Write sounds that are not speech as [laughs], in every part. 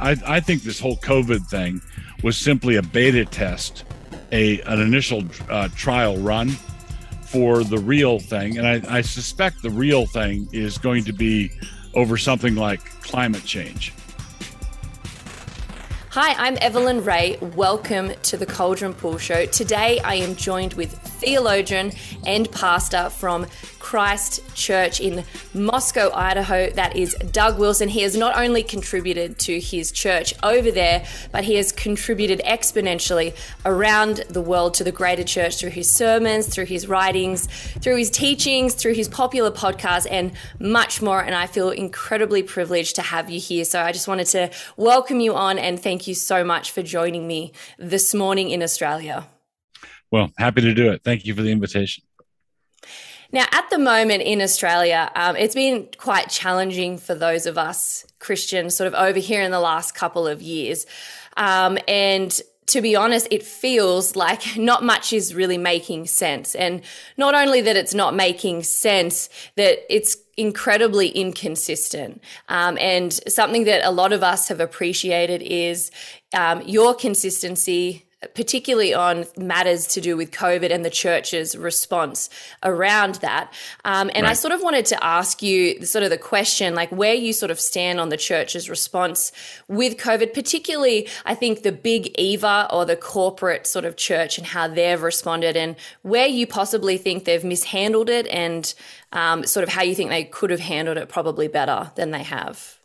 I, I think this whole COVID thing was simply a beta test, a an initial uh, trial run for the real thing, and I, I suspect the real thing is going to be over something like climate change. Hi, I'm Evelyn Rae. Welcome to the Caldron Pool Show. Today I am joined with theologian and pastor from Christ Church in Moscow, Idaho. That is Doug Wilson. He has not only contributed to his church over there, but he has contributed exponentially around the world to the greater church through his sermons, through his writings, through his teachings, through his popular podcasts, and much more. And I feel incredibly privileged to have you here. So I just wanted to welcome you on and thank you so much for joining me this morning in Australia. Well, happy to do it. Thank you for the invitation. Now, at the moment in Australia, um, it's been quite challenging for those of us Christians sort of over here in the last couple of years. Um, and to be honest, it feels like [laughs] not much is really making sense. And not only that it's not making sense, that it's incredibly inconsistent. Um, and something that a lot of us have appreciated is um, your consistency particularly on matters to do with COVID and the church's response around that. Um, and right. I sort of wanted to ask you sort of the question, like where you sort of stand on the church's response with COVID, particularly, I think the big Eva or the corporate sort of church and how they've responded and where you possibly think they've mishandled it and um, sort of how you think they could have handled it probably better than they have.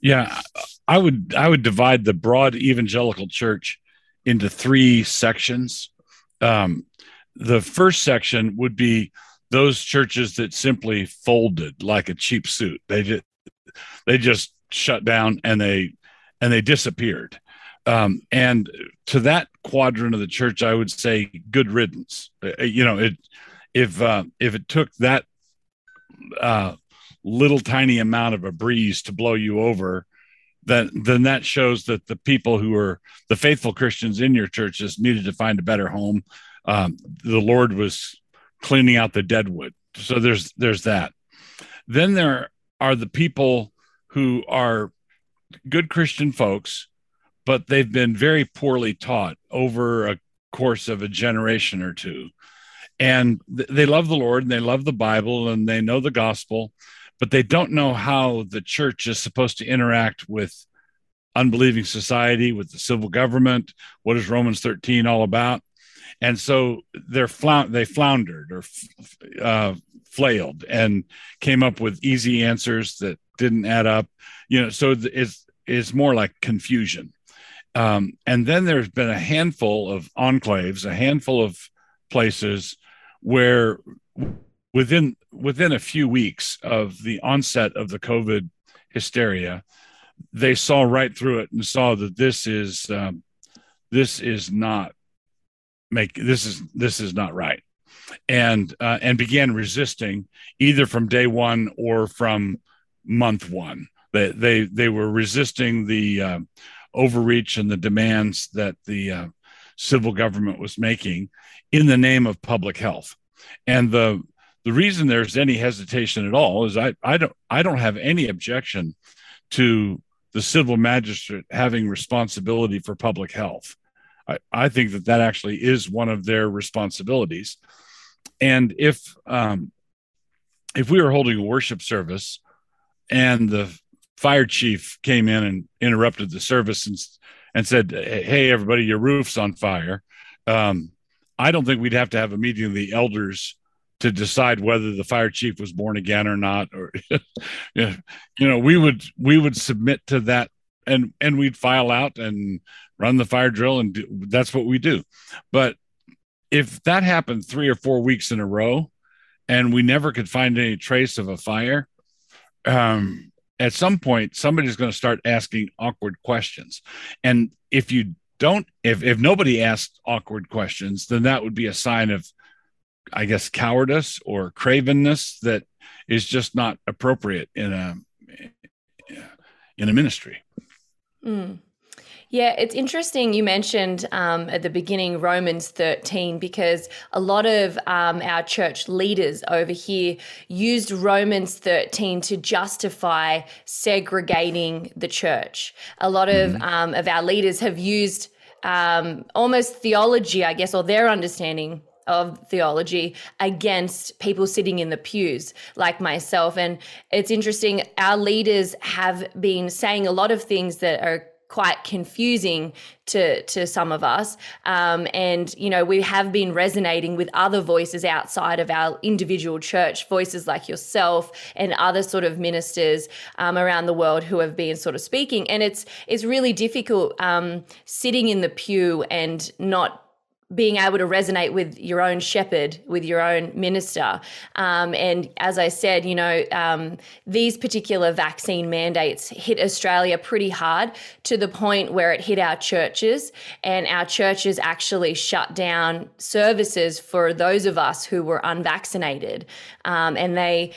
Yeah, I would I would divide the broad evangelical church into three sections. Um, the first section would be those churches that simply folded like a cheap suit. They just they just shut down and they and they disappeared. Um, and to that quadrant of the church, I would say good riddance. Uh, you know, it if uh, if it took that uh, little tiny amount of a breeze to blow you over, then then that shows that the people who are the faithful Christians in your churches needed to find a better home. Um, the Lord was cleaning out the dead wood. So there's there's that. Then there are the people who are good Christian folks, but they've been very poorly taught over a course of a generation or two. And th- they love the Lord and they love the Bible and they know the gospel, but they don't know how the church is supposed to interact with unbelieving society, with the civil government. What is Romans 13 all about? And so they're they floundered or uh, flailed and came up with easy answers that didn't add up. You know, so it's it's more like confusion. Um, and then there's been a handful of enclaves, a handful of places where within within a few weeks of the onset of the COVID hysteria, they saw right through it and saw that this is um, this is not make this is this is not right, and uh, and began resisting either from day one or from month one. They they they were resisting the uh, overreach and the demands that the uh, civil government was making in the name of public health, and the the reason there's any hesitation at all is I, I don't I don't have any objection to the civil magistrate having responsibility for public health. I, I think that that actually is one of their responsibilities. And if um, if we were holding a worship service and the fire chief came in and interrupted the service and and said, "Hey, everybody, your roof's on fire," um, I don't think we'd have to have a meeting of the elders to decide whether the fire chief was born again or not or [laughs] you know we would we would submit to that and and we'd file out and run the fire drill and do, that's what we do. But if that happened 3 or 4 weeks in a row and we never could find any trace of a fire um at some point somebody's going to start asking awkward questions. And if you don't if if nobody asks awkward questions then that would be a sign of I guess, cowardice or cravenness that is just not appropriate in a in a ministry. Mm. Yeah, it's interesting you mentioned um, at the beginning Romans 13 because a lot of um, our church leaders over here used Romans 13 to justify segregating the church. A lot of, mm-hmm. um, of our leaders have used um, almost theology, I guess, or their understanding of theology against people sitting in the pews like myself. And it's interesting, our leaders have been saying a lot of things that are quite confusing to to some of us um, and you know we have been resonating with other voices outside of our individual church voices like yourself and other sort of ministers um, around the world who have been sort of speaking and it's it's really difficult um, sitting in the pew and not being able to resonate with your own shepherd, with your own minister. Um, and as I said, you know, um, these particular vaccine mandates hit Australia pretty hard to the point where it hit our churches, and our churches actually shut down services for those of us who were unvaccinated. Um, and they,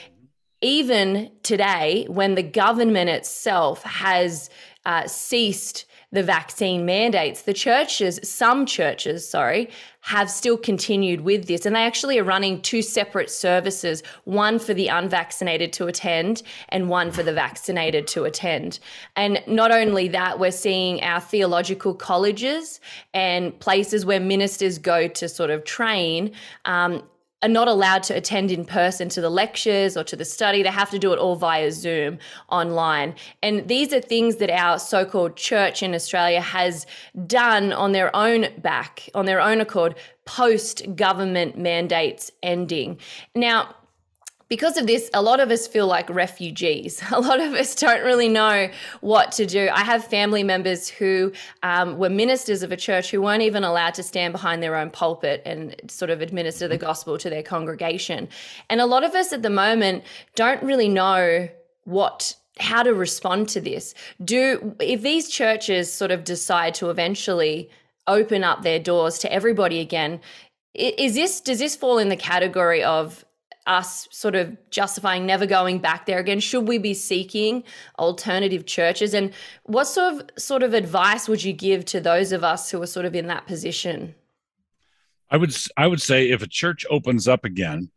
even today, when the government itself has uh, ceased the vaccine mandates, the churches, some churches, sorry, have still continued with this. And they actually are running two separate services one for the unvaccinated to attend and one for the vaccinated to attend. And not only that, we're seeing our theological colleges and places where ministers go to sort of train um, are not allowed to attend in person to the lectures or to the study. They have to do it all via Zoom online. And these are things that our so called church in Australia has done on their own back, on their own accord, post government mandates ending. Now, because of this, a lot of us feel like refugees. [laughs] A lot of us don't really know what to do. I have family members who um, were ministers of a church who weren't even allowed to stand behind their own pulpit and sort of administer the gospel to their congregation. And a lot of us at the moment don't really know what how to respond to this. Do if these churches sort of decide to eventually open up their doors to everybody again, is this does this fall in the category of us sort of justifying never going back there again? Should we be seeking alternative churches? And what sort of sort of advice would you give to those of us who are sort of in that position? I would I would say if a church opens up again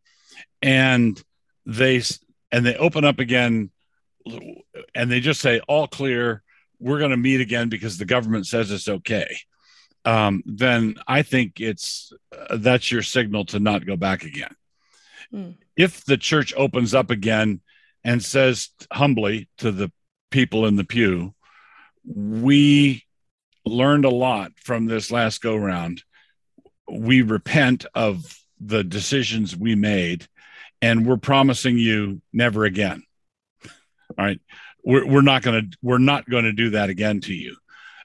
and they and they open up again and they just say all clear we're going to meet again because the government says it's okay um, then i think it's uh, that's your signal to not go back again Mm. If the church opens up again and says humbly to the people in the pew, we learned a lot from this last go round. We repent of the decisions we made, and we're promising you never again. [laughs] All right, we're, we're not going to we're not going to do that again to you.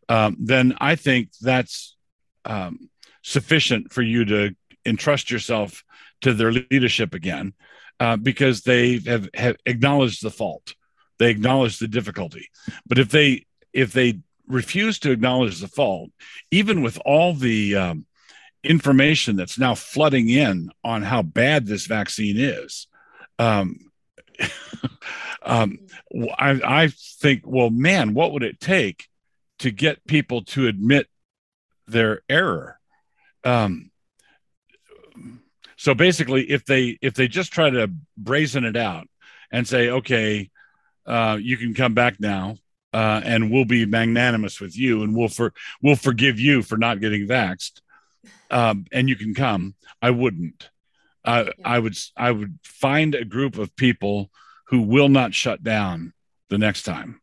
Um, then I think that's um, sufficient for you to entrust yourself to their leadership again uh, because they have, have acknowledged the fault. They acknowledge the difficulty. But if they if they refuse to acknowledge the fault even with all the um, information that's now flooding in on how bad this vaccine is um, [laughs] um, I, I think well man what would it take to get people to admit their error? Um, so basically, if they if they just try to brazen it out and say, okay, uh, you can come back now, uh, and we'll be magnanimous with you, and we'll for we'll forgive you for not getting vaxxed, um, and you can come. I wouldn't. Uh, yeah. I would I would find a group of people who will not shut down the next time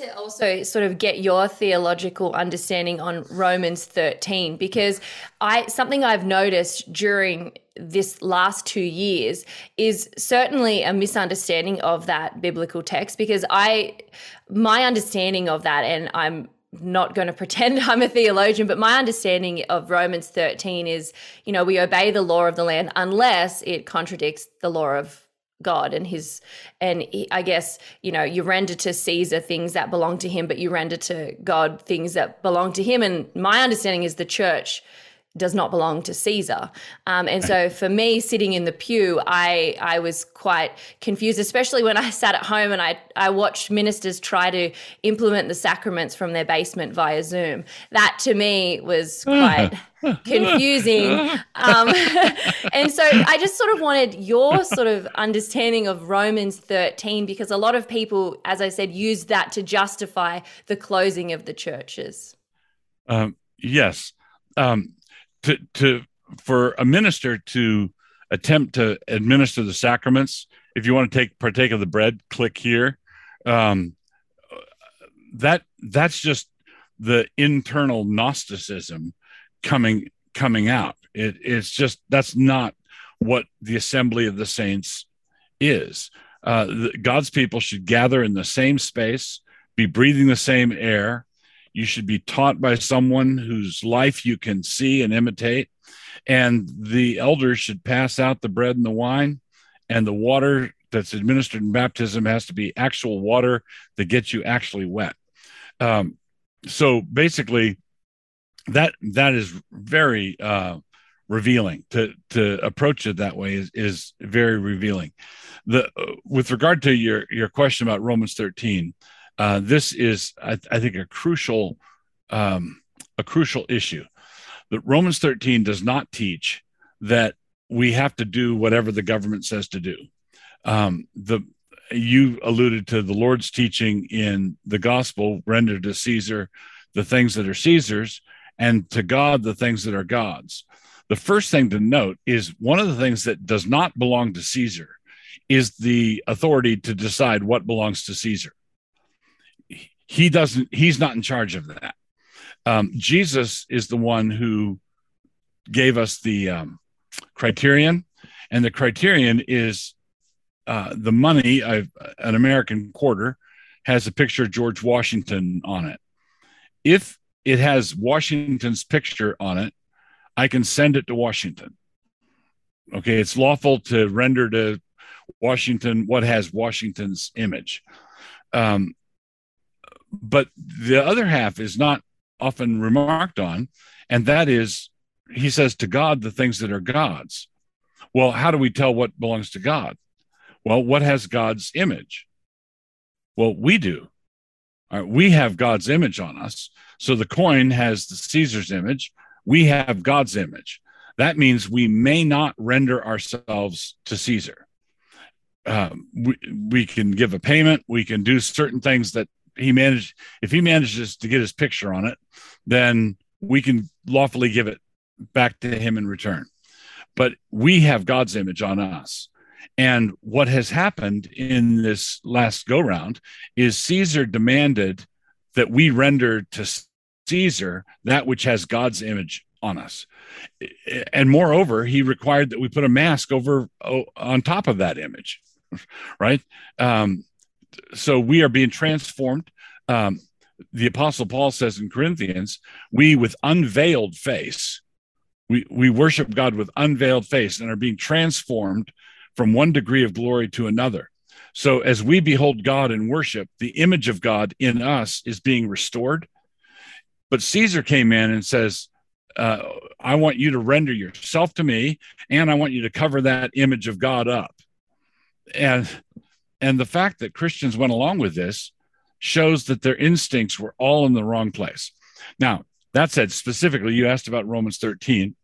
to also sort of get your theological understanding on Romans 13 because I something I've noticed during this last 2 years is certainly a misunderstanding of that biblical text because I my understanding of that and I'm not going to pretend [laughs] I'm a theologian, but my understanding of Romans 13 is, you know, we obey the law of the land unless it contradicts the law of God and his and he, I guess you know you render to Caesar things that belong to him but you render to God things that belong to him. And my understanding is the church does not belong to Caesar. Um, and so for me, sitting in the pew, I I was quite confused, especially when I sat at home and I I watched ministers try to implement the sacraments from their basement via Zoom. That to me was [laughs] quite confusing. Um, [laughs] and so I just sort of wanted your sort of understanding of Romans 13 because a lot of people, as I said, use that to justify the closing of the churches. Um, yes. Um, to to for a minister to attempt to administer the sacraments if you want to take partake of the bread click here. Um, that that's just the internal gnosticism coming coming out. It, it's just that's not what the assembly of the saints is. Uh, the, god's people should gather in the same space be breathing the same air you should be taught by someone whose life you can see and imitate. And the elders should pass out the bread and the wine, and the water that's administered in baptism has to be actual water that gets you actually wet. Um, so basically, that that is very uh, revealing. To to approach it that way is is very revealing. The uh, with regard to your your question about Romans thirteen, uh, this is, I, I, think, a crucial um, a crucial issue. That Romans 13 does not teach that we have to do whatever the government says to do. Um, the you alluded to the Lord's teaching in the gospel: render to Caesar the things that are Caesar's, and to God the things that are God's. The first thing to note is one of the things that does not belong to Caesar is the authority to decide what belongs to Caesar he doesn't he's not in charge of that. Um, jesus is the one who gave us the um, criterion and the criterion is uh, the money I've, an american quarter has a picture of george washington on it. If it has washington's picture on it i can send it to washington. Okay it's lawful to render to washington what has washington's image. Um, but the other half is not often remarked on, and that is he says to God the things that are God's. Well, how do we tell what belongs to God? Well, what has God's image? Well, we do. We have God's image on us. So the coin has the Caesar's image. We have God's image. That means we may not render ourselves to Caesar. Um, we, we can give a payment. We can do certain things that he managed if he manages to get his picture on it then we can lawfully give it back to him in return. But we have god's image on us. And what has happened in this last go round is caesar demanded that we render to caesar that which has god's image on us. And moreover he required that we put a mask over oh, on top of that image [laughs] right? Um, so we are being transformed. Um, the Apostle Paul says in Corinthians, we with unveiled face, we, we worship God with unveiled face and are being transformed from one degree of glory to another. So as we behold God in worship, the image of God in us is being restored. But Caesar came in and says, uh, I want you to render yourself to me, and I want you to cover that image of God up. And and the fact that Christians went along with this shows that their instincts were all in the wrong place. Now, that said, specifically, you asked about Romans 13.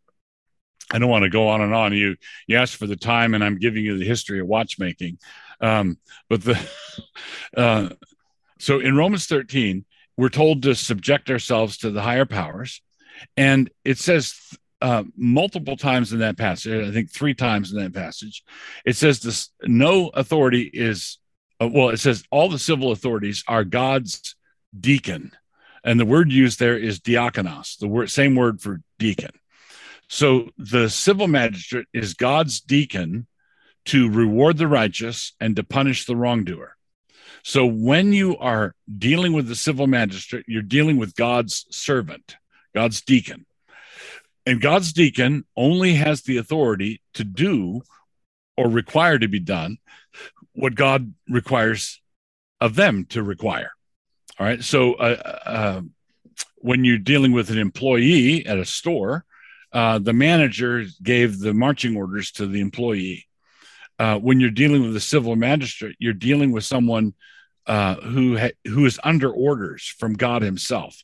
I don't want to go on and on. You you asked for the time, and I'm giving you the history of watchmaking. Um, but the [laughs] uh, so in Romans 13, we're told to subject ourselves to the higher powers, and it says uh, multiple times in that passage, I think three times in that passage, it says this no authority is, uh, well, it says all the civil authorities are God's deacon. And the word used there is diakonos, the word, same word for deacon. So the civil magistrate is God's deacon to reward the righteous and to punish the wrongdoer. So when you are dealing with the civil magistrate, you're dealing with God's servant, God's deacon. And God's deacon only has the authority to do or require to be done what God requires of them to require. All right. So uh, uh, when you're dealing with an employee at a store, uh, the manager gave the marching orders to the employee. Uh, when you're dealing with a civil magistrate, you're dealing with someone uh, who ha- who is under orders from God Himself.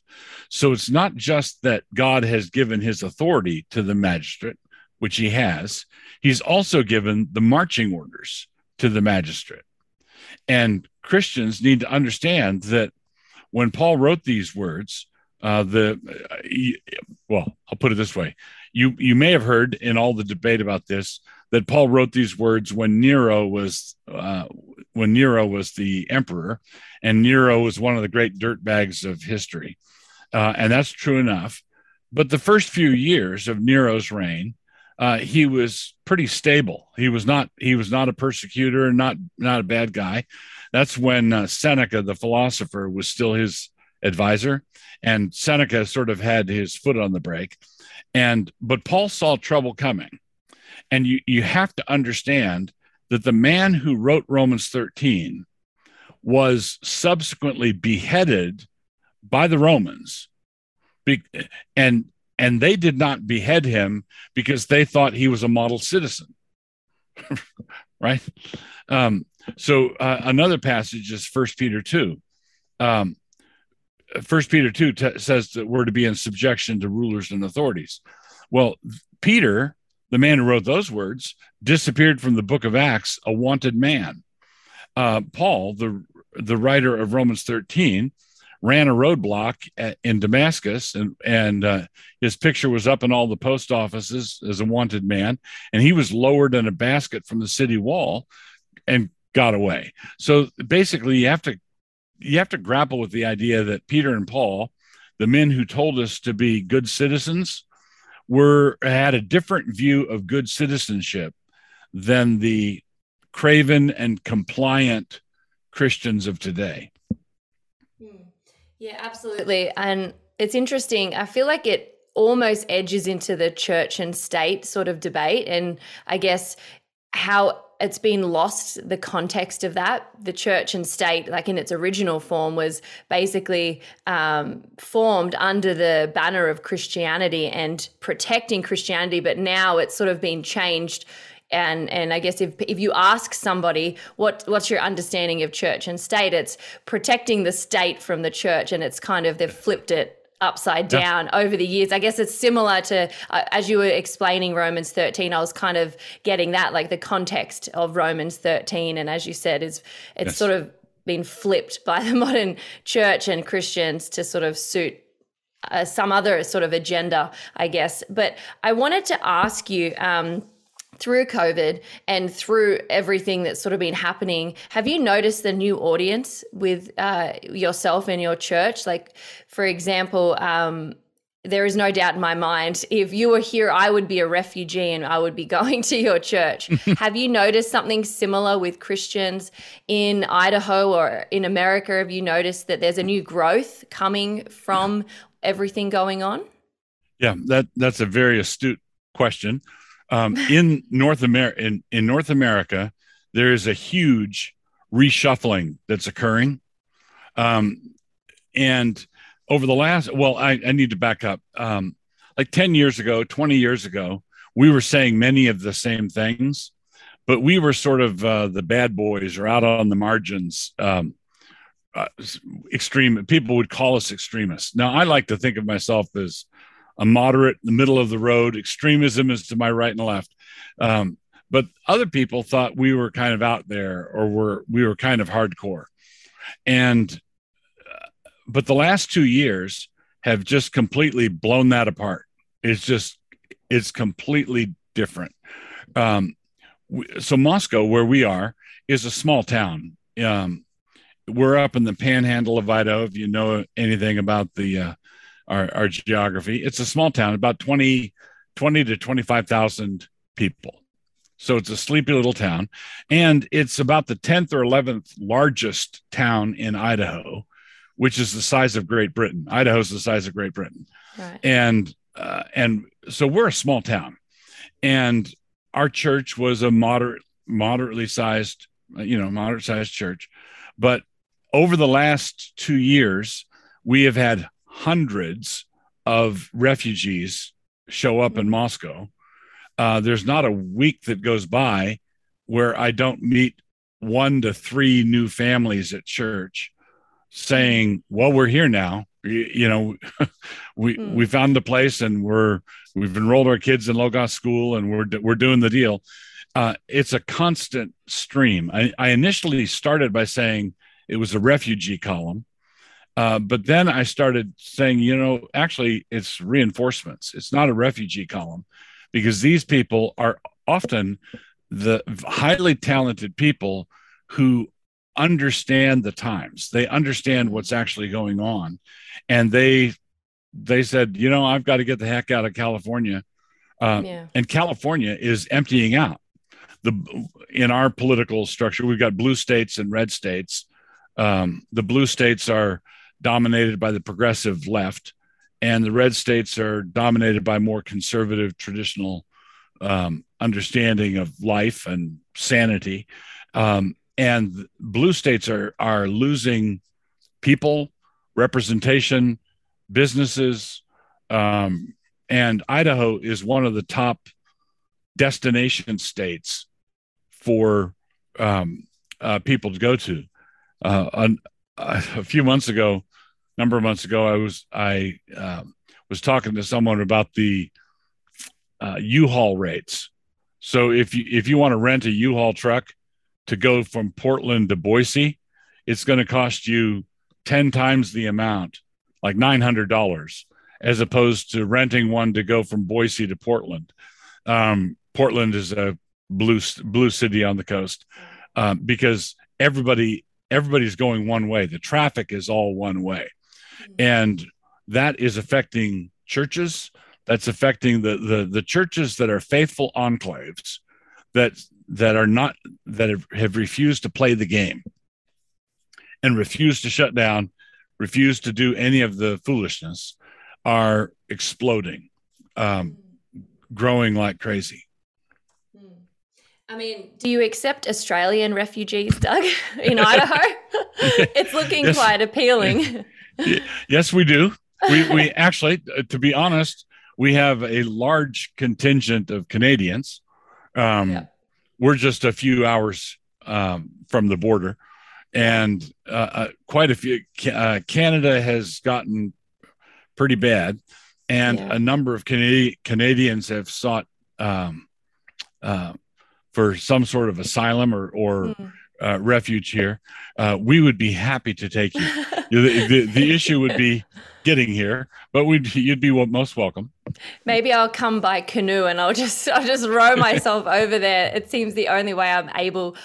So it's not just that God has given His authority to the magistrate, which He has. He's also given the marching orders to the magistrate, and Christians need to understand that when Paul wrote these words, uh, the uh, well, I'll put it this way: you you may have heard in all the debate about this that Paul wrote these words when Nero was uh, when Nero was the emperor, and Nero was one of the great dirtbags of history, uh, and that's true enough. But the first few years of Nero's reign, uh, he was pretty stable. He was not he was not a persecutor, not not a bad guy. That's when uh, Seneca, the philosopher, was still his advisor, and Seneca sort of had his foot on the brake. And but Paul saw trouble coming and you, you have to understand that the man who wrote Romans 13 was subsequently beheaded by the Romans. Be, and and they did not behead him because they thought he was a model citizen. [laughs] right? Um, so uh, another passage is First Peter 2. Um, First Peter 2 t- says that we're to be in subjection to rulers and authorities. Well, Peter the man who wrote those words disappeared from the book of Acts, a wanted man. Uh, Paul, the the writer of Romans 13, ran a roadblock at, in Damascus, and and uh, his picture was up in all the post offices as a wanted man, and he was lowered in a basket from the city wall, and got away. So basically, you have to you have to grapple with the idea that Peter and Paul, the men who told us to be good citizens, were had a different view of good citizenship than the craven and compliant Christians of today. Hmm. Yeah, absolutely. And it's interesting. I feel like it almost edges into the church and state sort of debate. And I guess how it's been lost the context of that. The church and state like in its original form was basically um, formed under the banner of christianity and protecting christianity but now it's sort of been changed. And and I guess if if you ask somebody what what's your understanding of church and state, it's protecting the state from the church, and it's kind of they've flipped it upside down yeah. over the years. I guess it's similar to uh, as you were explaining Romans 13. I was kind of getting that like the context of Romans 13, and as you said, is it's yes. sort of been flipped by the [laughs] modern church and Christians to sort of suit uh, some other sort of agenda, I guess. But I wanted to ask you. Um, through COVID and through everything that's sort of been happening, have you noticed the new audience with uh, yourself and your church? Like, for example, um, there is no doubt in my mind if you were here, I would be a refugee and I would be [laughs] going to your church. [laughs] have you noticed something similar with Christians in Idaho or in America? Have you noticed that there's a new growth coming from everything going on? Yeah, that that's a very astute question. Um, in North America, in, in North America, there is a huge reshuffling that's occurring. Um, and over the last, well, I, I need to back up. Um, like 10 years ago, 20 years ago, we were saying many of the same things, but we were sort of uh, the bad boys or out on the margins. Um, uh, extreme people would call us extremists. Now, I like to think of myself as a moderate, the middle of the road. Extremism is to my right and left. Um, but other people thought we were kind of out there or were we were kind of hardcore. And uh, but the last two years have just completely blown that apart. It's just it's completely different. Um, so Moscow, where we are, is a small town. Um, we're up in the panhandle of Idaho. If you know anything about the uh, our, our geography. It's a small town, about 20, 20 to 25,000 people. So it's a sleepy little town. And it's about the 10th or 11th largest town in Idaho, which is the size of Great Britain. Idaho's the size of Great Britain. Right. And, uh, and so we're a small town. And our church was a moderate, moderately sized, you know, moderate sized church. But over the last two years, we have had hundreds of refugees show up in Moscow. Uh, there's not a week that goes by where I don't meet one to three new families at church saying, "Well, we're here now. You, you know, [laughs] we mm. we found a place and we're we've enrolled our kids in Logos school and we're we're doing the deal." Uh, it's a constant stream. I, I, initially started by saying it was a refugee column, uh, but then I started saying, you know, actually, it's reinforcements. It's not a refugee column because these people are often the highly talented people who understand the times. They understand what's actually going on. And they they said you know i've got to get the heck out of california. Uh, yeah. and california is emptying out. The in our political structure we've got blue states and red states. Um, the blue states are dominated by the progressive left and the red states are dominated by more conservative traditional um, understanding of life and sanity. Um, and blue states are are losing people representation businesses um, and idaho is one of the top destination states for um, uh, people to go to. Uh, a, few months ago number of months ago i was i uh, was talking to someone about the uh, u-haul rates so if you if you want to rent a u-haul truck to go from Portland to Boise, it's going to cost you 10 times the amount, like $900, as opposed to renting one to go from Boise to Portland. Um, Portland is a blue blue city on the coast um, because everybody everybody's going one way. The traffic is all one way, and that is affecting churches. That's affecting the the the churches that are faithful enclaves that that are not that have, have refused to play the game and refuse to shut down, refuse to do any of the foolishness, are exploding, um, growing like crazy. Hmm. I mean, do you accept Australian refugees, Doug, [laughs] in Idaho? [laughs] it's looking yes. quite appealing. Yes, we do. We, we actually, to be honest, we have a large contingent of Canadians. Um, yeah we're just a few hours um, from the border, and uh, uh, quite a few. Uh, Canada has gotten pretty bad, and yeah. a number of Canadi- Canadians have sought um, uh, for some sort of asylum or, or mm. Refuge here. Uh, we would be happy to take you. [laughs] the, the, the issue would be getting here, but we'd you'd be most welcome. Maybe I'll come by canoe and I'll just [laughs] I'll just row myself [laughs] over there. It seems the only way I'm able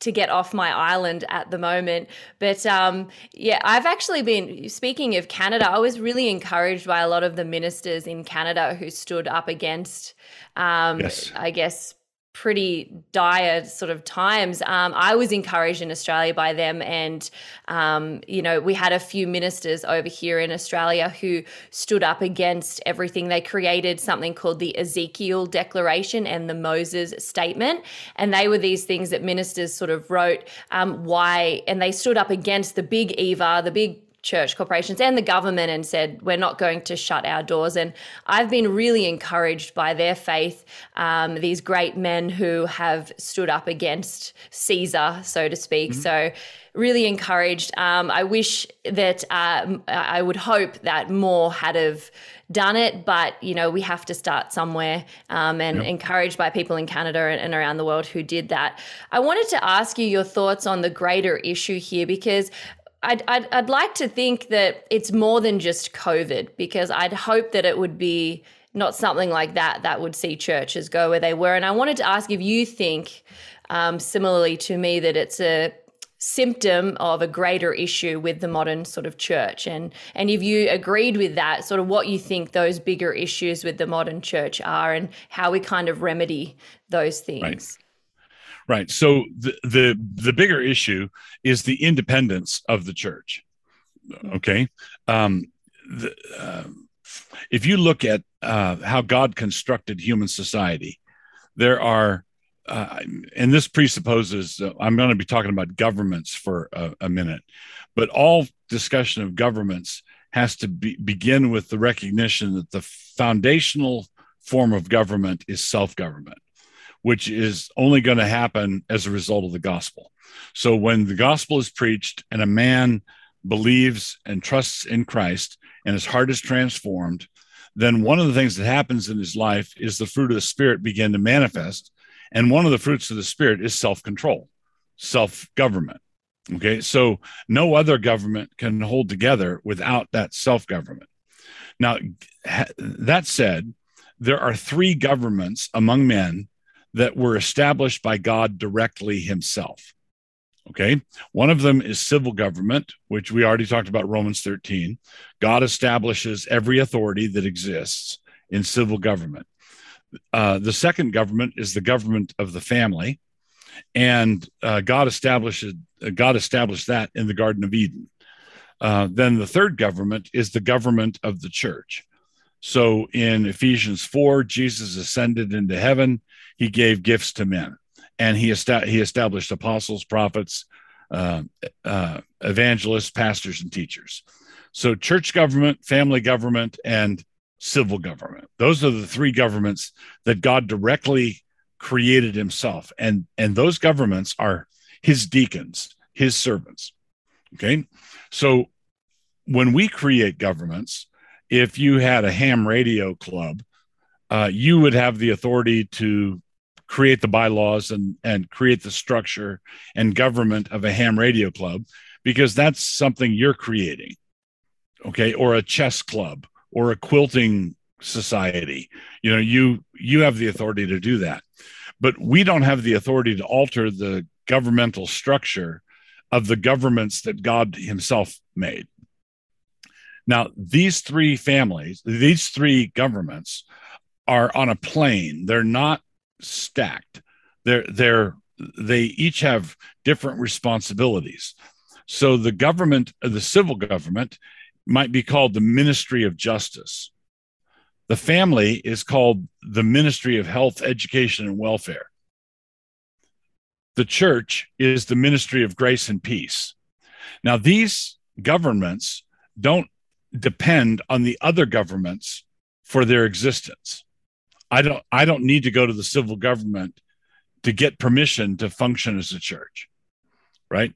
to get off my island at the moment. But um, yeah, I've actually been speaking of Canada. I was really encouraged by a lot of the ministers in Canada who stood up against, um, yes. I guess, pretty dire sort of times. Um, I was encouraged in Australia by them, and um, you know, we had a few ministers over here in Australia who stood up against everything. They created something called the Ezekiel Declaration and the Moses Statement, and they were these things that ministers sort of wrote um, why, and they stood up against the big Eva, the big church corporations and the government and said, we're not going to shut our doors. And I've been really encouraged by their faith, um, these great men who have stood up against Caesar, so to speak. Mm-hmm. So, really encouraged. Um, I wish that uh, I would hope that more had have done it, but you know we have to start somewhere, um, and yep. encouraged by people in Canada and, and around the world who did that. I wanted to ask you your thoughts on the greater issue here because I'd, I'd, I'd like to think that it's more than just COVID because I'd hope that it would be not something like that that would see churches go where they were. And I wanted to ask if you think, um, similarly to me, that it's a symptom of a greater issue with the modern sort of church and and if you agreed with that sort of what you think those bigger issues with the modern church are and how we kind of remedy those things right. Right. So the the the bigger issue is the independence of the church. Okay. Um, the, uh, if you look at uh, how God constructed human society, there are, uh, and this presupposes, uh, I'm going to be talking about governments for a, a, minute, but all discussion of governments has to be, begin with the recognition that the foundational form of government is self government, which is only going to happen as a result of the gospel. So when the gospel is preached and a man believes and trusts in Christ and his heart is transformed, then one of the things that happens in his life is the fruit of the spirit begin to manifest. And one of the fruits of the spirit is self control, self government. Okay. So no other government can hold together without that self government. Now, that said, there are three governments among men that were established by God directly himself. Okay. One of them is civil government, which we already talked about Romans 13. God establishes every authority that exists in civil government. Uh, the second government is the government of the family, and uh, God established uh, God established that in the Garden of Eden. Uh, then the third government is the government of the church. So in Ephesians 4, Jesus ascended into heaven. He gave gifts to men and he, he established apostles, prophets, uh, uh, evangelists, pastors, and teachers. So, church government, family government, and civil government. Those are the three governments that God directly created himself. And, and those governments are his deacons, his servants. Okay. So, when we create governments, if you had a ham radio club, uh, you would have the authority to create the bylaws and and create the structure and government of a ham radio club because that's something you're creating okay or a chess club or a quilting society. You know you you have the authority to do that. But we don't have the authority to alter the governmental structure of the governments that God himself made. Now these three families these three governments are on a plane. They're not stacked. They're they're they each have different responsibilities. So the government, the civil government, might be called the Ministry of Justice. The family is called the Ministry of Health, Education, and Welfare. The church is the Ministry of Grace and Peace. Now, these governments don't depend on the other governments for their existence. I don't I don't need to go to the civil government to get permission to function as a church, right?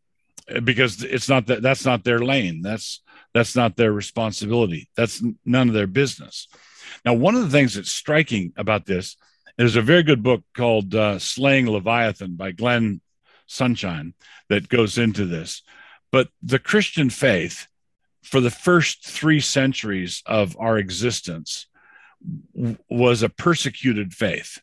Because it's not that that's not their lane. That's that's not their responsibility. That's none of their business. Now, one of the things that's striking about this is a very good book called uh, "Slaying Leviathan" by Glenn Sunshine that goes into this. But the Christian faith, for the first three centuries of our existence, was a persecuted faith.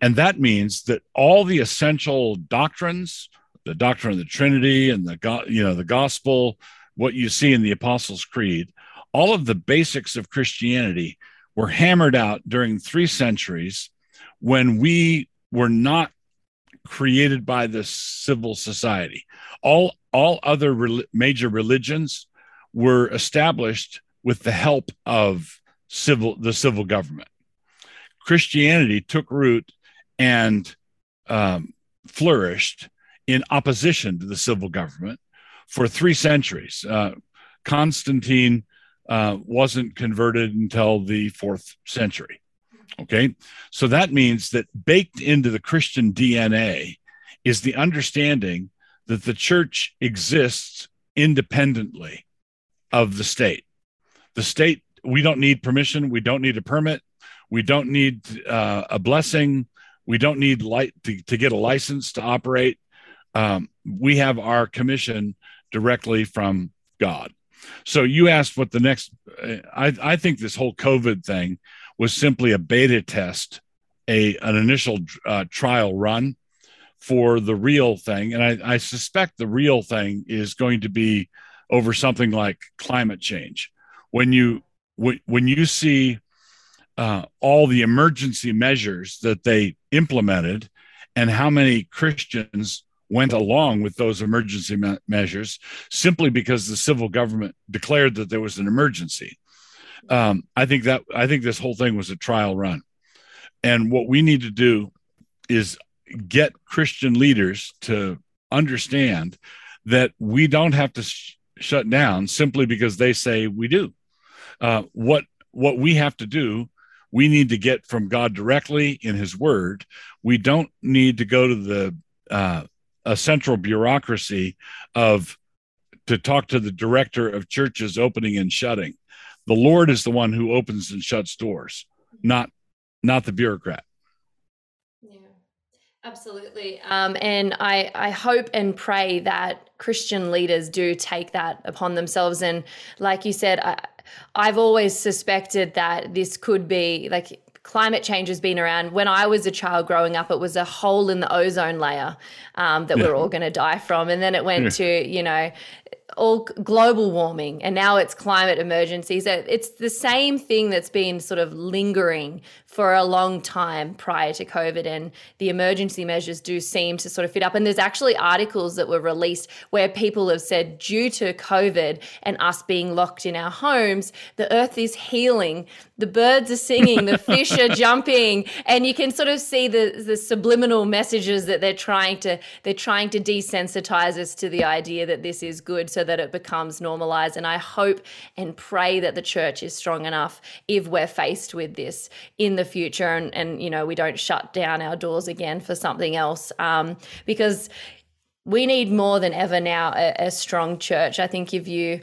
And that means that all the essential doctrines, the doctrine of the Trinity and the you know the gospel, what you see in the Apostles' Creed, all of the basics of Christianity were hammered out during three centuries when we were not created by the civil society. All all other re- major religions were established with the help of civil the civil government. Christianity took root and um, flourished in opposition to the civil government for three centuries. Uh, Constantine uh, wasn't converted until the fourth century. Okay, so that means that baked into the Christian DNA is the understanding that the church exists independently of the state. The state we don't need permission. We don't need a permit. We don't need uh, a blessing. We don't need light to, to get a license to operate. Um, we have our commission directly from God. So you asked what the next. I, I think this whole COVID thing was simply a beta test, a an initial uh, trial run for the real thing, and I, I suspect the real thing is going to be over something like climate change. When you when you see uh, all the emergency measures that they implemented and how many Christians went along with those emergency me- measures simply because the civil government declared that there was an emergency. Um, I think that I think this whole thing was a trial run, and what we need to do is get Christian leaders to understand that we don't have to sh- shut down simply because they say we do uh, what what we have to do we need to get from God directly in His Word. We don't need to go to the uh, a central bureaucracy of to talk to the director of churches opening and shutting. The Lord is the one who opens and shuts doors, not not the bureaucrat. Yeah, absolutely. Um, and I I hope and pray that Christian leaders do take that upon themselves. And like you said, I, I've always suspected that this could be like climate change has been around. When I was a child growing up, it was a hole in the ozone layer um, that yeah. we're all going to die from. And then it went yeah. to, you know, all global warming and now it's climate emergencies. It's the same thing that's been sort of lingering for a long time prior to COVID, and the emergency measures do seem to sort of fit up. And there's actually articles that were released where people have said, due to COVID and us being locked in our homes, the earth is healing, the birds are singing, the [laughs] fish are jumping, and you can sort of see the the subliminal messages that they're trying to they're trying to desensitize us to the idea that this is good, so that it becomes normalized. And I hope and pray that the church is strong enough if we're faced with this in the future and, and you know we don't shut down our doors again for something else um, because we need more than ever now a, a strong church i think if you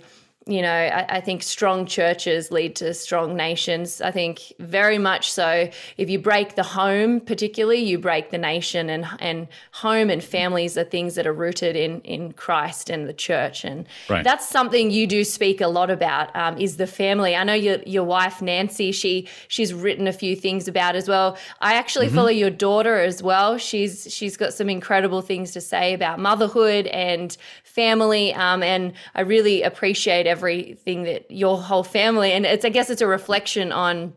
you know, I, I, think strong churches lead to strong nations. I think very much so. If you break the home, particularly, you break the nation, and and home and families are things that are rooted in in Christ and the church, and right. that's something you do speak a lot about. Um, is the family? I know your your wife Nancy. She she's written a few things about as well. I actually mm-hmm. follow your daughter as well. She's she's got some incredible things to say about motherhood and family, um, and I really appreciate everything that your whole family and it's I guess it's a reflection on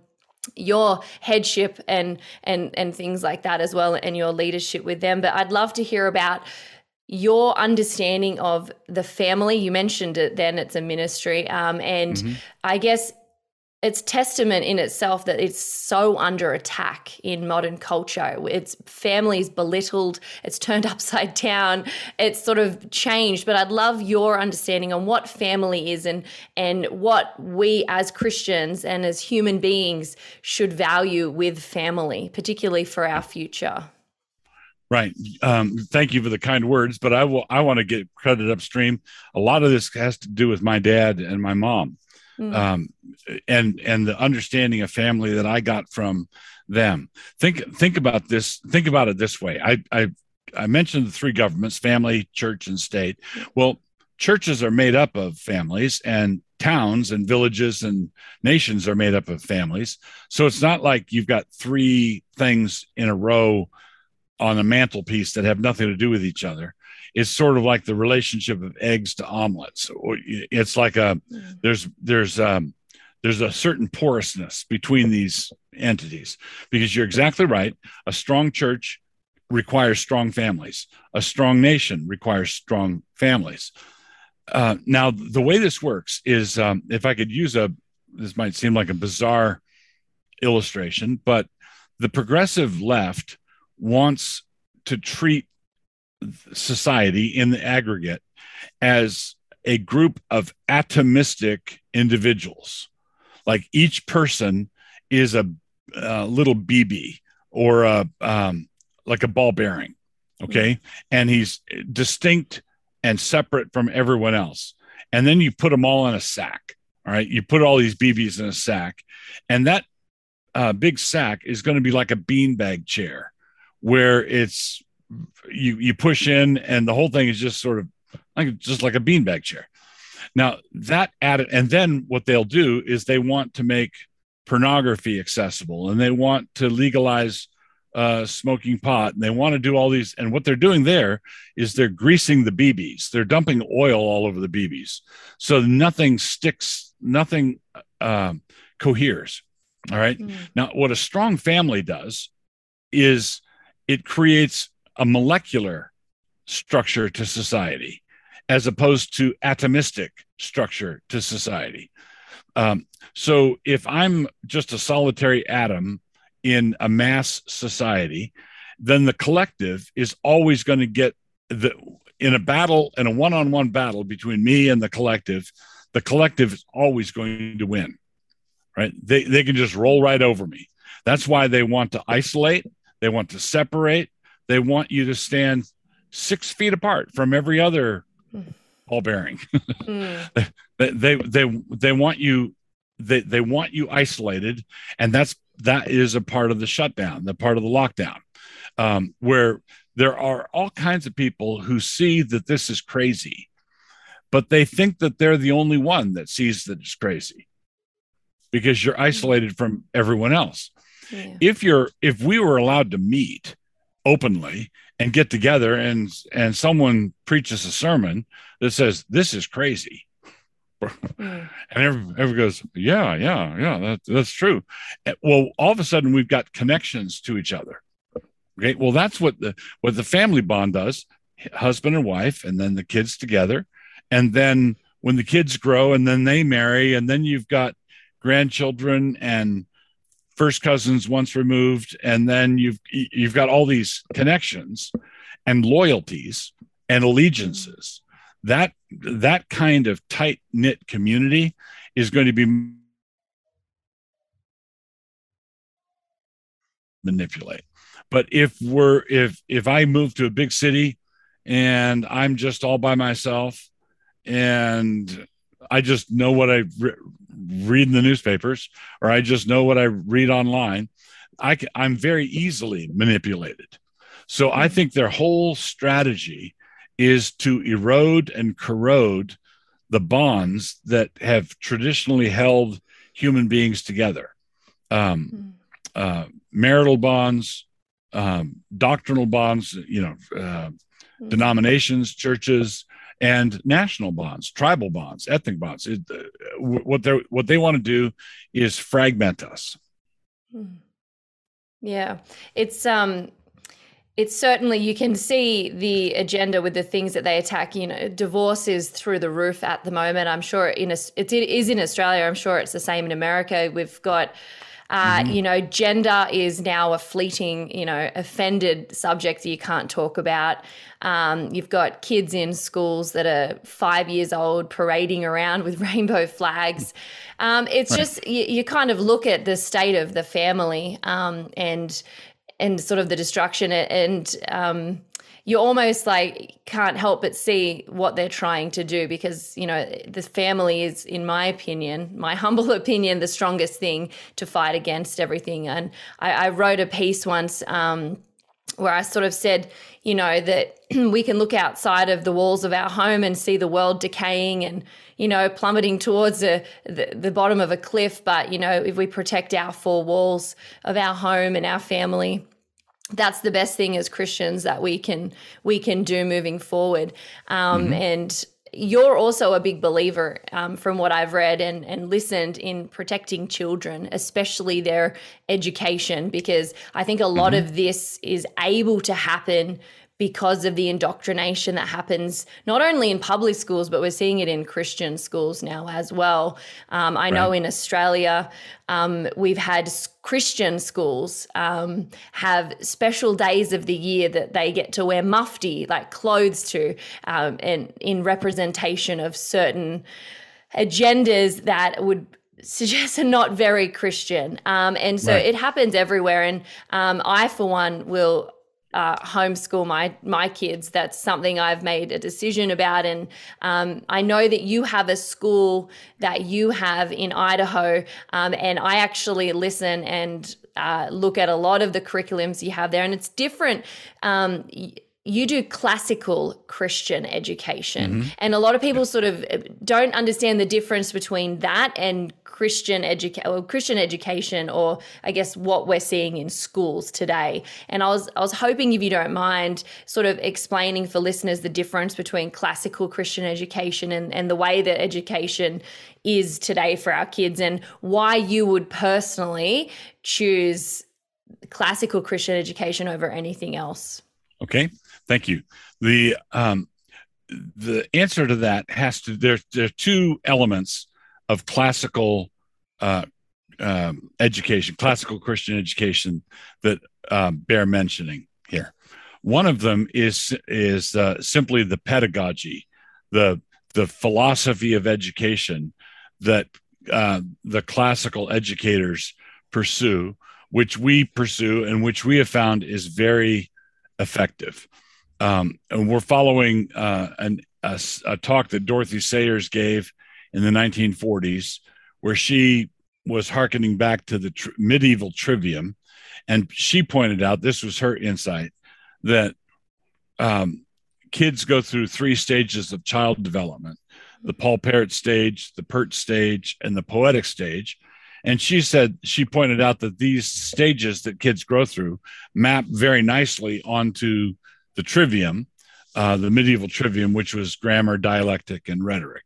your headship and and and things like that as well and your leadership with them but I'd love to hear about your understanding of the family you mentioned it then it's a ministry um, and mm-hmm. i guess it's testament in itself that it's so under attack in modern culture. It's families belittled, it's turned [laughs] upside down, it's sort of changed. But I'd love your understanding on what family is and and what we as Christians and as human beings should value with family, particularly for our future. Right. Um, thank you for the kind words, but I will. I want to get credit upstream. A lot of this has to do with my dad and my mom mm. um, and and the understanding of family that I got from them. Think think about this. Think about it this way. I I I mentioned the three governments: family, church, and state. Well, churches are made up of families, and towns and villages and nations are made up of families. So it's not like you've got three things in a row on a mantelpiece that have nothing to do with each other it's sort of like the relationship of eggs to omelets. It's like a mm. there's there's um, there's a certain porousness between these entities because you're exactly right. A strong church requires strong families. A strong nation requires strong families. Uh, now, the way this works is, um, if I could use a, this might seem like a bizarre illustration, but the progressive left wants to treat society in the aggregate as a group of atomistic individuals. Like each person is a, a little BB or a, um, like a ball bearing. Okay. Mm-hmm. And he's distinct and separate from everyone else. And then you put them all in a sack. All right. You put all these BBs in a sack. And that uh, big sack is going to be like a beanbag chair where it's you you push in and the whole thing is just sort of like just like a beanbag chair. Now that added and then what they'll do is they want to make pornography accessible and they want to legalize uh, smoking pot and they want to do all these and what they're doing there is they're greasing the bb's they're dumping oil all over the bb's so nothing sticks nothing uh, coheres. All right. Mm. now what a strong family does is it creates a molecular structure to society as opposed to atomistic structure to society. Um, so if I'm just a solitary atom in a mass society, then the collective is always going to get the in a battle in a one-on-one battle between me and the collective the collective is always going to win right they, they can just roll right over me That's why they want to isolate, they want to separate, they want you to stand six feet apart from every other ball bearing. [laughs] mm. they, they they they want you they, they want you isolated, and that's that is a part of the shutdown, the part of the lockdown, um, where there are all kinds of people who see that this is crazy, but they think that they're the only one that sees that it's crazy because you're isolated from everyone else. Yeah. If you're if we were allowed to meet openly and get together and and someone preaches a sermon that says this is crazy. Mm. and everyone, everyone goes yeah yeah yeah that, that's true. Well all of a sudden we've got connections to each other. Okay well that's what the what the family bond does husband and wife and then the kids together. And then when the kids grow and then they marry and then you've got grandchildren and first cousins once removed and then you've you've got all these connections and loyalties and allegiances. That that kind of tight knit community is going to be manipulate. But if we're if if i move to a big city and i'm just all by myself and i just know what i read in the newspapers or I just know what I read online, I can, I'm very easily manipulated. So I think their whole strategy is to erode and corrode the bonds that have traditionally held human beings together. Um, hmm. uh, marital bonds, um, doctrinal bonds, you know, uh, hmm. denominations, churches, and national bonds, tribal bonds, ethnic bonds. It, uh, what they what they want to do is fragment us. Hmm. Yeah, it's um, it's certainly you can see the agenda with the things that they attack. You know, divorce is through the roof at the moment. I'm sure in a, it is in Australia. I'm sure it's the same in America. We've got uh, mm-hmm. You know, gender is now a fleeting, you know, offended subject that you can't talk about. Um, you've got kids in schools that are five years old parading around with [laughs] rainbow flags. Um, it's right. just you, you, kind of look at the state of the family um, and and sort of the destruction and um, you almost like can't help but see what they're trying to do because you know the family is in my opinion my [laughs] humble opinion the strongest thing to fight against everything. And i, I wrote a piece once um, where i sort of said you know that [clears throat] we can look outside of the walls of our home and see the world decaying and you know plummeting towards the, the, the bottom of a cliff. But you know if we protect our four walls of our home and our family that's the best thing as Christians that we can we can do moving forward. Um, mm-hmm. And you're also a big believer, um, from what I've read and and listened, in protecting children, especially their education, because I think a lot mm-hmm. of this is able to happen because of the indoctrination that happens not only in public schools, but we're seeing it in Christian schools now as well. Um, I right. know in Australia, um, we've had Christian schools um, have special days of the year that they get to wear mufti, like clothes to, um, and in representation of certain agendas that would suggest are not very Christian. Um, and so right. it happens everywhere. And um, I, for one, will uh, homeschool my my kids. That's something I've made a decision about, and um, I know that you have a school that you have in Idaho, um, and I actually listen and uh, look at a lot of the curriculums you have there, and it's different. Um, you do classical Christian education. Mm-hmm. And a lot of people sort of uh, don't understand the difference between that and Christian education or Christian education or I guess what we're seeing in schools today. And I was I was hoping if you don't mind sort of explaining for listeners the difference between classical Christian education and, and the way that education is today for our kids and why you would personally choose classical Christian education over anything else. Okay, thank you. The um, the answer to that has to there. There are two elements of classical uh, um, education, classical Christian education that uh, bear mentioning here. One of them is is uh, simply the pedagogy, the the philosophy of education that uh, the classical educators pursue, which we pursue and which we have found is very effective. Um, and we're following uh, an, a, a, talk that Dorothy Sayers gave in the 1940s, where she was hearkening back to the medieval trivium. And she pointed out this was her insight that um, kids go through three stages of child development the Poll-Parrot stage, the Pert stage, and the poetic stage. And she said, she pointed out that these stages that kids grow through map very nicely onto the trivium, uh, the medieval trivium, which was grammar, dialectic, and rhetoric.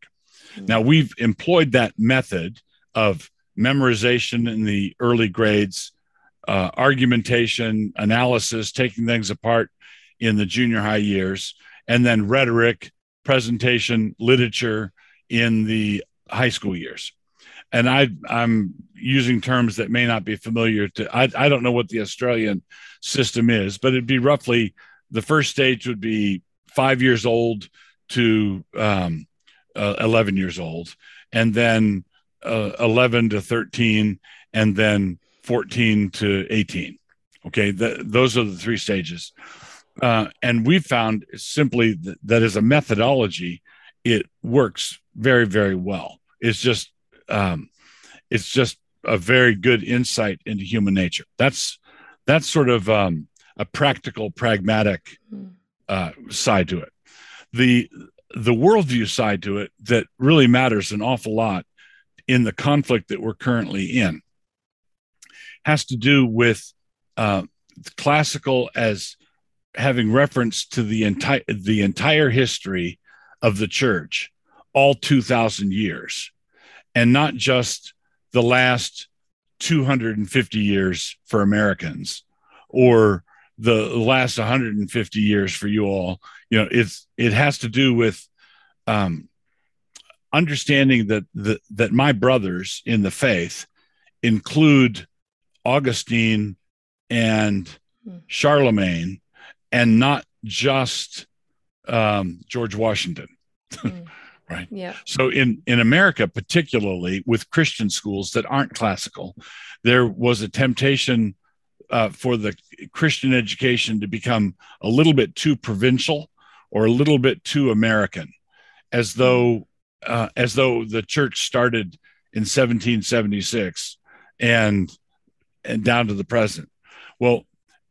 Now, we've employed that method of memorization in the early grades, uh, argumentation, analysis, taking things apart in the junior high years, and then rhetoric, presentation, literature in the high school years. And I, I'm using terms that may not be familiar to, I, I don't know what the Australian system is, but it'd be roughly the first stage would be five years old to um, uh, 11 years old, and then uh, 11 to 13, and then 14 to 18. Okay, the, those are the three stages. Uh, and we found simply that, that as a methodology, it works very, very well. It's just, um, it's just a very good insight into human nature. That's that's sort of um, a practical, pragmatic hmm. uh, side to it. The the worldview side to it that really matters an awful lot in the conflict that we're currently in has to do with uh, classical as having reference to the entire the entire history of the church, all two thousand years, and not just the last 250 years for Americans or the last 150 years for you all you know it's it has to do with um understanding that the, that my brothers in the faith include augustine and hmm. charlemagne and not just um, george washington mm. [laughs] right yeah so in in america particularly with christian schools that aren't classical there was a temptation uh, for the Christian education to become a little bit too provincial or a little bit too American, as though uh, as though the church started in 1776 and and down to the present. Well,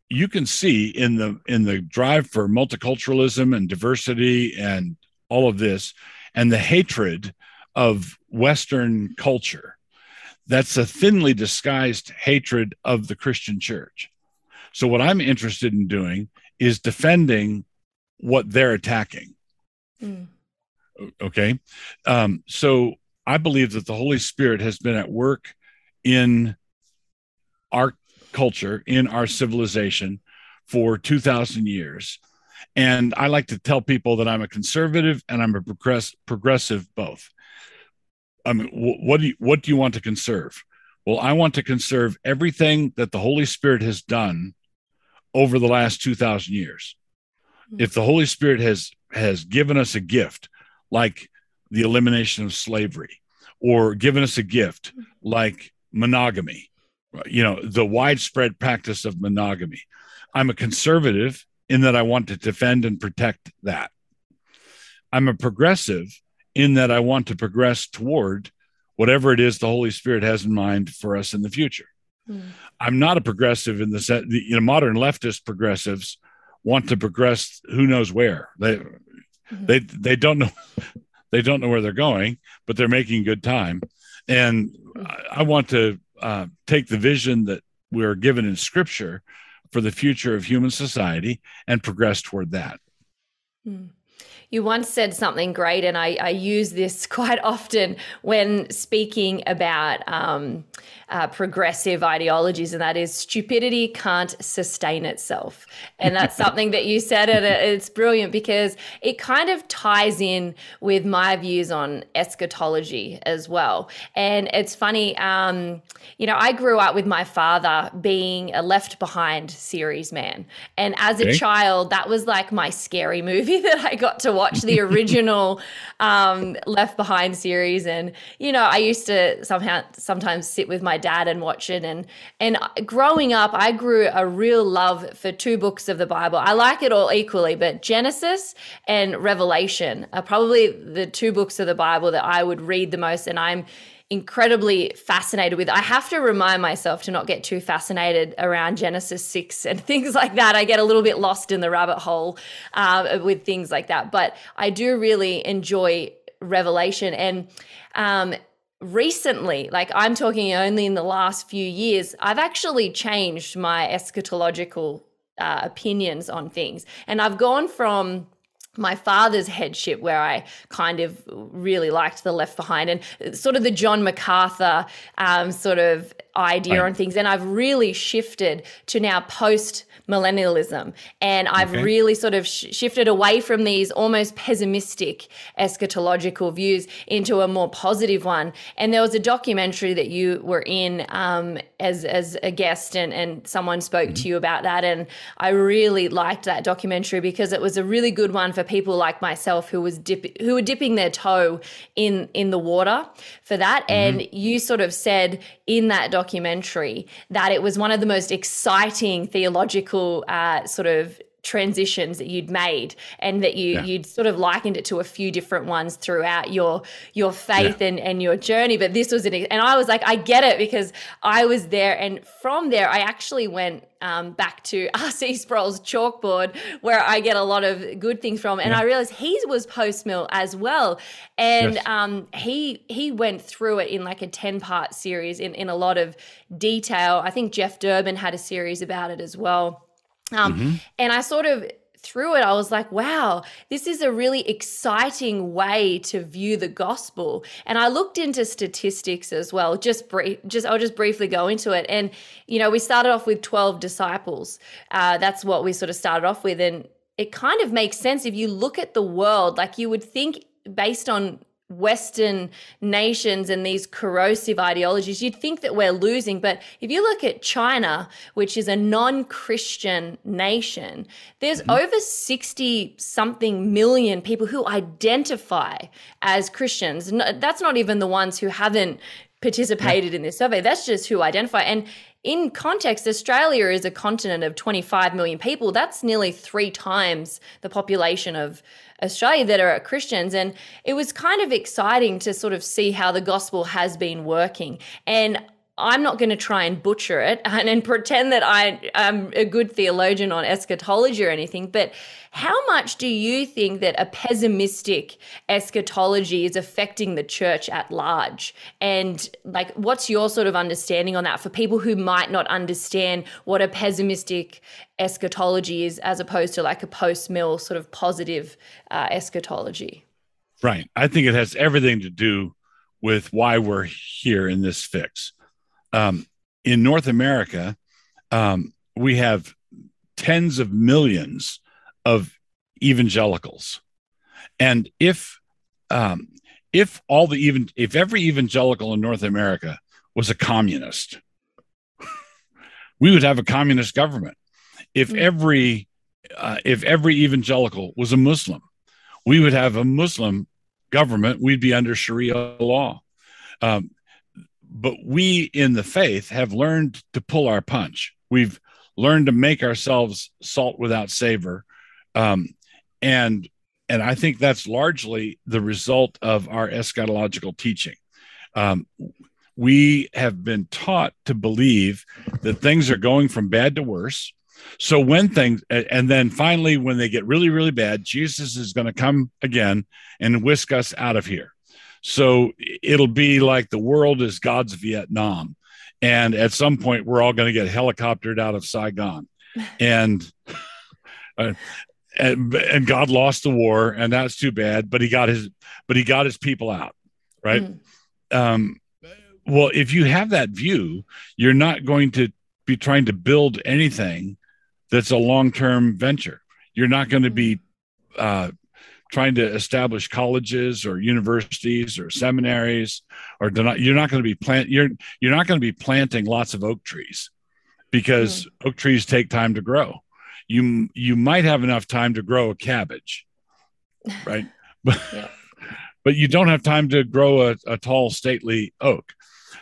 you can see in the in the drive for multiculturalism and diversity and all of this and the hatred of Western culture that's a thinly disguised hatred of the Christian church. So, what I'm interested in doing is defending what they're attacking. Mm. Okay. Um, so, I believe that the Holy Spirit has been at work in our culture, in our civilization for 2,000 years. And I like to tell people that I'm a conservative and I'm a progress, progressive both. I mean, what do you what do you want to conserve? Well, I want to conserve everything that the Holy Spirit has done over the last 2000 years. Hmm. If the Holy Spirit has has given us a gift like the elimination of slavery or given us a gift like monogamy, you know, the widespread practice of monogamy. I'm a conservative in that I want to defend and protect that. I'm a progressive in that I want to progress toward whatever it is the Holy Spirit has in mind for us in the future. Mm. I'm not a progressive in the set. The, you know, modern leftist progressives want to progress who knows where. They mm-hmm. they they don't know [laughs] they don't know where they're going, but they're making good time. And I, I want to uh, take the vision that we're given in Scripture for the future of human society and progress toward that. Mm. You once said something great, and I, I use this [laughs] quite often when speaking about um, uh, progressive ideologies, and that is stupidity can't sustain itself. And that's [laughs] something that you said, and it's brilliant because it kind of ties in with my views on eschatology as well. And it's funny, um, you know, I grew up with my father being a Left Behind series man. And as a child, that was like my scary movie [laughs] that I got to watch watch the [laughs] original um, Left Behind series, and you know, I used to somehow sometimes sit with my dad and watch it. And and growing up, I grew a real love for two books of the Bible. I like it all equally, but Genesis and Revelation are probably the two books of the Bible that I would read the most, and I'm incredibly fascinated with. I have to remind myself to not get too fascinated around Genesis 6 [laughs] and things like that. I get a little bit lost in the rabbit hole uh, with things like that. But I do really enjoy Revelation. And um, recently, like I'm talking only in the last few years, I've actually changed my eschatological uh, opinions on things. And I've gone from my father's headship where I kind of really liked the Left Behind and sort of the John MacArthur um, sort of idea right. on things. And I've really shifted to now post millennialism. And I've okay. really sort of sh- shifted away from these almost pessimistic eschatological views into a more positive one. And there was a documentary that you were in um, as, as a guest, and, and someone spoke mm-hmm. to you about that. And I really liked that documentary because it was a really good one for people like myself who was dip- who were dipping their toe in in the water for that. Mm-hmm. And you sort of said in that documentary that it was one of the most exciting theological uh, sort of transitions that you'd made and that you yeah. you'd sort of likened it to a few different ones throughout your your faith yeah. and and your journey but this was an and I was like I get it because I was there and from there I actually went um, back to [laughs] RC Sproul's chalkboard where I get a lot of good things from and yeah. I realized he was post mill as well and yes. um, he he went through it in like a 10 part series in in a lot of detail I think Jeff Durbin had a series about it as well um, mm-hmm. And I sort of through it, I was like, wow, this is a really exciting way to view the gospel. And I looked into statistics as well. Just brief, just I'll just briefly go into it. And you know, we started off with twelve disciples. Uh, that's what we sort of started off with, and it kind of makes sense if you look at the world. Like you would think, based on Western nations and these corrosive ideologies, you'd think that we're losing. But if you look at China, which is a non Christian nation, there's mm-hmm. over 60 something million people who identify as Christians. That's not even the ones who haven't participated yeah. in this survey. That's just who identify. And in context, Australia is a continent of 25 million people. That's nearly three times the population of Australia that are Christians. And it was kind of exciting to sort of see how the gospel has been working. And I'm not going to try and butcher it [laughs] and, and pretend that I am a good theologian on eschatology or anything, but how much do you think that a pessimistic eschatology is affecting the church at large? And like, what's your sort of understanding on that for people who might not understand what a pessimistic eschatology is as opposed to like a post mill sort of positive uh, eschatology? Right. I think it has everything to do with why we're here in this fix um, in North America, um, we have tens of millions of evangelicals, and if um, if all the even if every evangelical in North America was a communist, [laughs] we would have a communist government. If hmm. every uh, if every evangelical was a Muslim, we would have a Muslim government. We'd be under Sharia law. Um, but we in the faith have learned to pull our punch. We've learned to make ourselves salt without savor, um, and and I think that's largely the result of our eschatological teaching. Um, we have been taught to believe that things are going from bad to worse. So when things, and then finally, when they get really, really bad, Jesus is going to come again and whisk us out of here. So it'll be like the world is God's Vietnam. And at some point, we're all going to get helicoptered out of Saigon. [laughs] And, uh, and, and God lost the war, and that's too bad. But he got his, but he got his people out, right? Mm. Um, well, if you have that view, you're not going to be trying to build anything that's a long-term venture. You're not going to be uh, trying to establish colleges or universities or seminaries or not, you're not going to be plant you're you're not going to be planting lots of oak trees because mm. oak trees take time to grow you you might have enough time to grow a cabbage [laughs] right? But, yeah. [laughs] but you don't have time to grow a, a tall, stately oak.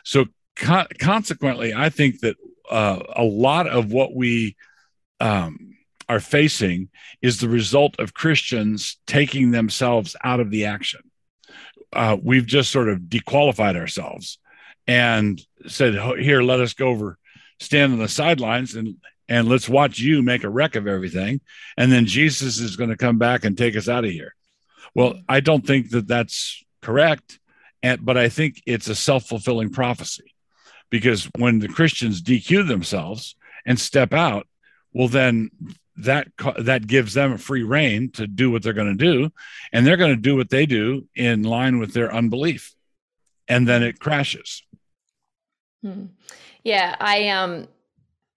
So co- consequently, I think that uh, a lot of what we um, are facing is the result of Christians taking themselves out of the action. Uh, we've just sort of dequalified ourselves and said, "Here, let us go over, stand on the sidelines, and and let's watch you make a wreck of everything, and then Jesus is going to come back and take us out of here." Well, I don't think that that's correct, and but I think it's a self fulfilling prophecy because when the Christians DQ themselves and step out, well, then that that gives them a free reign to do what they're going to do, and they're going to do what they do in line with their unbelief, and then it crashes. Hmm. Yeah, I um,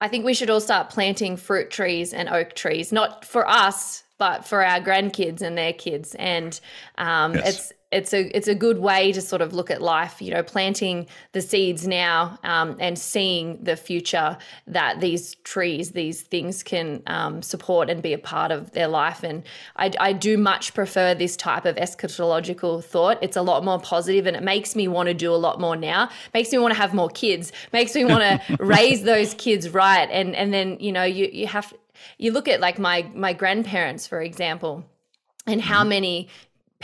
I think we should all start planting fruit trees and oak trees, not for us, but for our grandkids and their kids. And um, yes. it's it's a it's a good way to sort of look at life you know planting the seeds now um, and seeing the future that these trees these things can um, support and be a part of their life. And I, I do much prefer this type of eschatological thought. It's a lot more positive and it makes me want to do a lot more now. Makes me want to have more kids. Makes me want to [laughs] raise those kids right. And and then you know you you have you look at like my my grandparents for example and how mm-hmm. many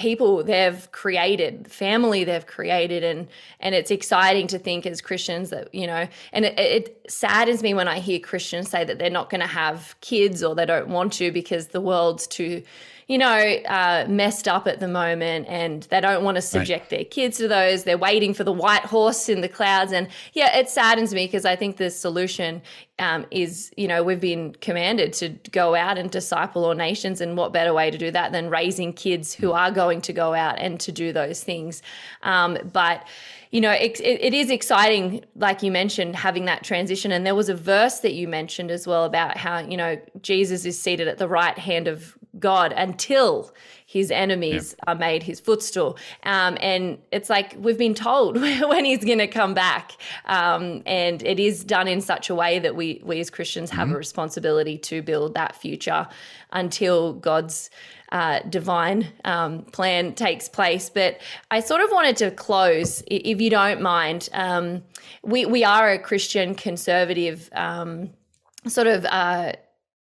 people they've created family they've created and and it's exciting to think as christians that you know and it, it saddens me when i hear christians say that they're not going to have kids or they don't want to because the world's too you know, uh, messed up at the moment and they don't want to subject right. their kids to those. They're waiting for the white horse in the clouds. And yeah, it saddens me because I think the solution um, is, you know, we've been commanded to go out and disciple all nations. And what better way to do that than raising kids who are going to go out and to do those things? Um, but, you know, it, it is exciting, like you mentioned, having that transition. And there was a verse that you mentioned as well about how, you know, Jesus is seated at the right hand of God until his enemies yeah. are made his footstool. Um, and it's like we've been told [laughs] when he's going to come back. Um, and it is done in such a way that we, we as Christians have mm-hmm. a responsibility to build that future until God's uh, divine um, plan takes place. But I sort of wanted to close, if you don't mind. Um, we, we are a Christian conservative um, sort of. Uh,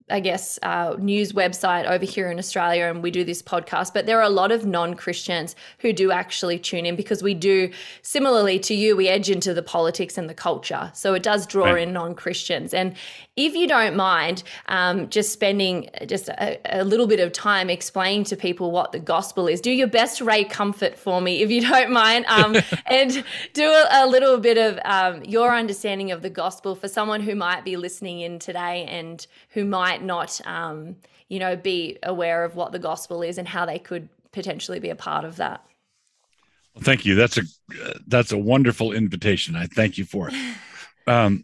I guess, uh, news website over here in Australia, and we do this podcast. But there are a lot of non Christians who do actually tune in because we do, similarly to you, we edge into the politics and the culture. So it does draw right. in non Christians. And if you don't mind, um, just spending just a, a, little bit of time explaining to people what the gospel is, do your best Ray Comfort for me, if you don't mind, um, [laughs] and do a, a, little bit of um, your understanding of the gospel for someone who might be listening in today and who might not, um, you know, be aware of what the gospel is and how they could potentially be a part of that. Well, thank you. That's a that's a wonderful invitation. I thank you for it. [laughs] Um,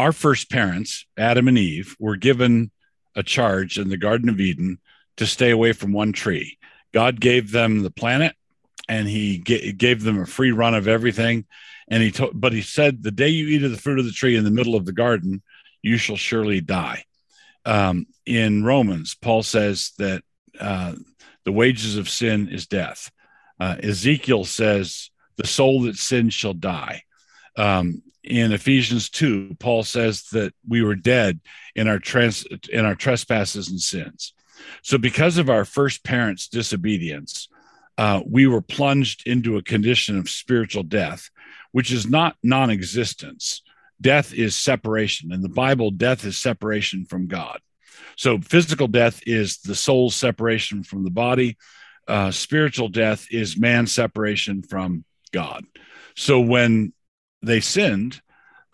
our first parents, Adam and Eve, were given a charge in the Garden of Eden to stay away from one tree. God gave them the planet and he gave them a free run of everything. And he told, but he said, the day you eat of the fruit of the tree in the middle of the garden, you shall surely die. Um, in Romans, Paul says that uh, the wages of sin is death. Uh, Ezekiel says, the soul that sins shall die. Um, in Ephesians 2, Paul says that we were dead in our trans in our trespasses and sins. So because of our first parents' disobedience, uh, we were plunged into a condition of spiritual death, which is not non-existence. Death is separation. In the Bible, death is separation from God. So physical death is the soul's separation from the body. Uh, spiritual death is man's separation from God. So when they sinned,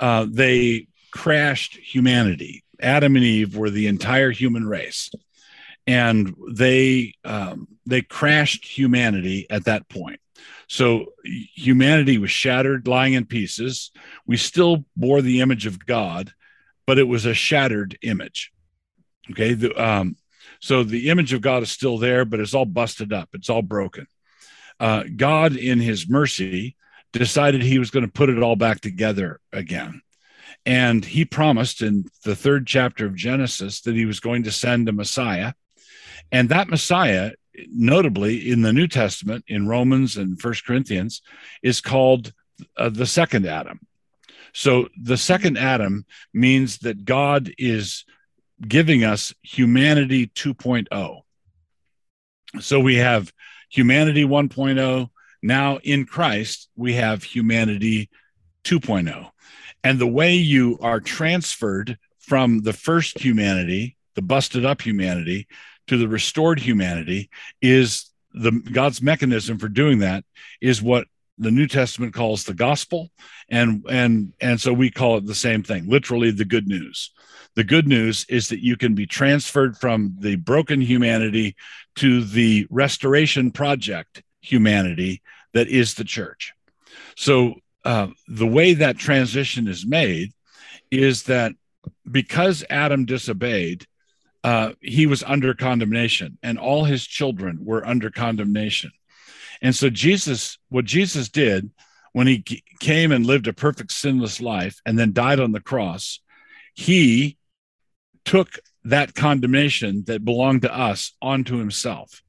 uh, they crashed humanity. Adam and Eve were the entire human race, and they um, they crashed humanity at that point. So humanity was shattered, lying in pieces. We still bore the image of God, but it was a shattered image. Okay, the, um, so the image of God is still there, but it's all busted up. It's all broken. Uh, God, in His mercy, decided he was going to put it all back together again. And he promised in the third chapter of Genesis that he was going to send a Messiah. And that Messiah notably in the New Testament, in Romans and First Corinthians, is called uh, the second Adam. So the second Adam means that God is giving us humanity 2.0. So we have humanity 1.0. Now in Christ, we have humanity 2.0. And the way you are transferred from the first humanity, the busted up humanity, to the restored humanity is the God's mechanism for doing that is what the New Testament calls the gospel, and and and so we call it the same thing, literally the good news. The good news is that you can be transferred from the broken humanity to the restoration project humanity that is the church. So uh, the way that transition is made is that because Adam disobeyed, uh, he was under condemnation, and all his children were under condemnation. And so, Jesus, what Jesus did when he came and lived a perfect sinless life and then died on the cross, he took that condemnation that belonged to us onto himself.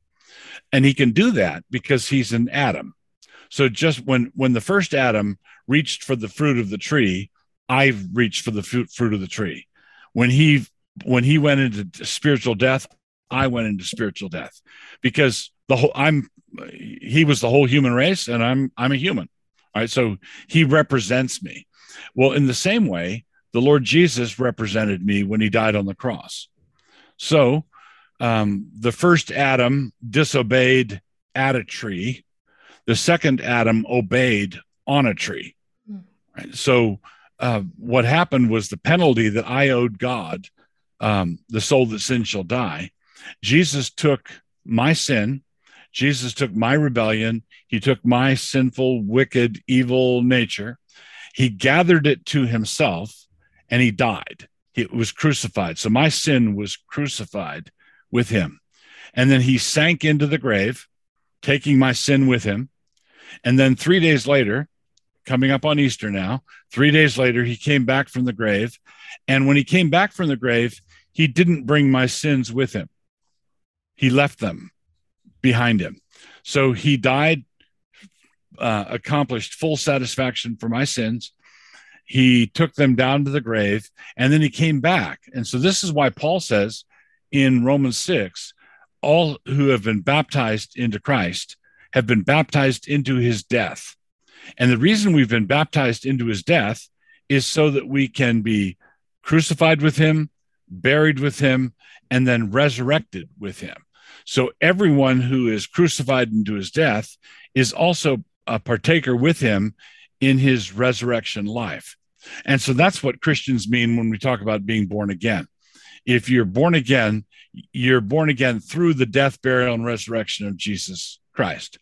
And he can do that because he's an Adam. So just when when the first Adam reached for the fruit of the tree, I've reached for the fruit, fruit of the tree. When he when he went into spiritual death, I went into spiritual death because the whole I'm he was the whole human race and I'm I'm a human. All right. So he represents me. Well, in the same way, the Lord Jesus represented me when he died on the cross. So um, the first Adam disobeyed at a tree, the second Adam obeyed on a tree. Hmm. Right? So uh, what happened was the penalty that I owed God, um, the soul that sin shall die. Jesus took my sin Jesus took my rebellion, he took my sinful, wicked, evil nature, he gathered it to himself, and he died. He was crucified. So my sin was crucified with him. And then he sank into the grave, taking my sin with him. And then three days later, coming up on Easter now, three days later, he came back from the grave. And when he came back from the grave, he didn't bring my sins with him, he left them behind him. So he died, uh, accomplished full satisfaction for my sins. He took them down to the grave and then he came back. And so this is why Paul says in Romans 6 all who have been baptized into Christ have been baptized into his death. And the reason we've been baptized into his death is so that we can be crucified with him, buried with him, and then resurrected with him. So everyone who is crucified into his death is also a partaker with him in his resurrection life. And so that's what Christians mean when we talk about being born again. If you're born again, you're born again through the death, burial, and resurrection of Jesus Christ.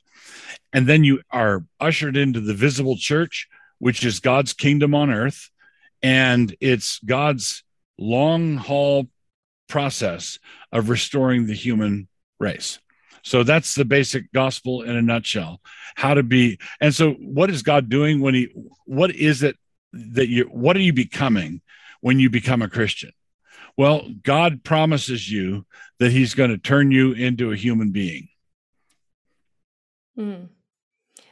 And then you are ushered into the visible church, which is God's kingdom on earth. And it's God's long haul process of restoring the human race. So that's the basic gospel in a nutshell. How to be and so what is God doing when he what is it that you what are you becoming when you become a Christian? Well, God promises you that he's going to turn you into a human being. Mm.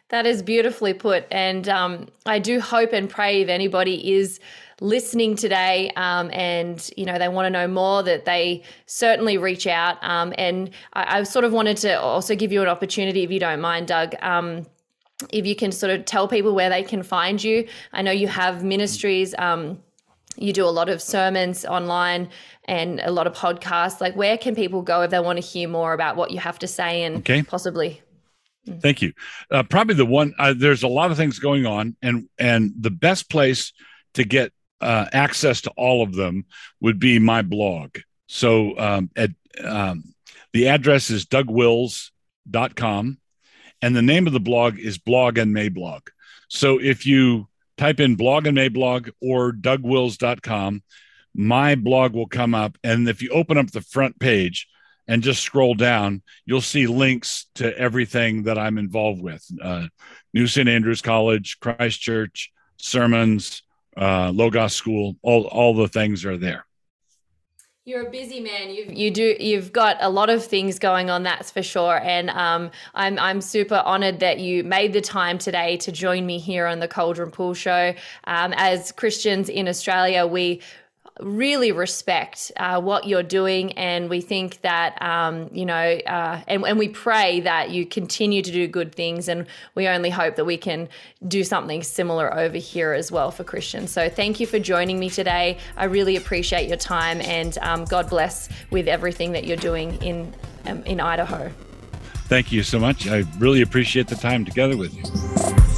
That is beautifully put. And um, I do hope and pray if anybody is listening today um, and you know they want to know more that they certainly reach out um, and I, I, sort of wanted to also give you an opportunity if you don't mind doug um, if you can sort of tell people where they can find you i know you have ministries um, you do a lot of sermons online and a lot of podcasts like where can people go if they want to hear more about what you have to say and okay. possibly mm. Thank you. Uh, probably the one. Uh, there's a lot of things going on, and and the best place to get uh, access to all of them would be my blog. So um, at, um, the address is dougwils.com and the name of the blog is Blog and Mablog. So if you type in Blog and Mablog or dougwils.com, my blog will come up. And if you open up the front page and just scroll down, you'll see links to everything that I'm involved with uh, New St. Andrews College, Christ Church, sermons, uh, Logos School, all all the things are there. You're a busy man. You you do you've got a lot of things going on. That's for sure. And um, I'm I'm super honoured that you made the time today to join me here on the Caldron Pool Show. Um, as Christians in Australia, we really respect uh, what you're doing, and we think that um, you know, uh, and, and we pray that you continue to do good things, and we only hope that we can do something similar over here as well for Christians. So thank you for joining me today. I really appreciate your time, and um, God bless with everything that you're doing in um, in Idaho. Thank you so much. I really appreciate the time together with you.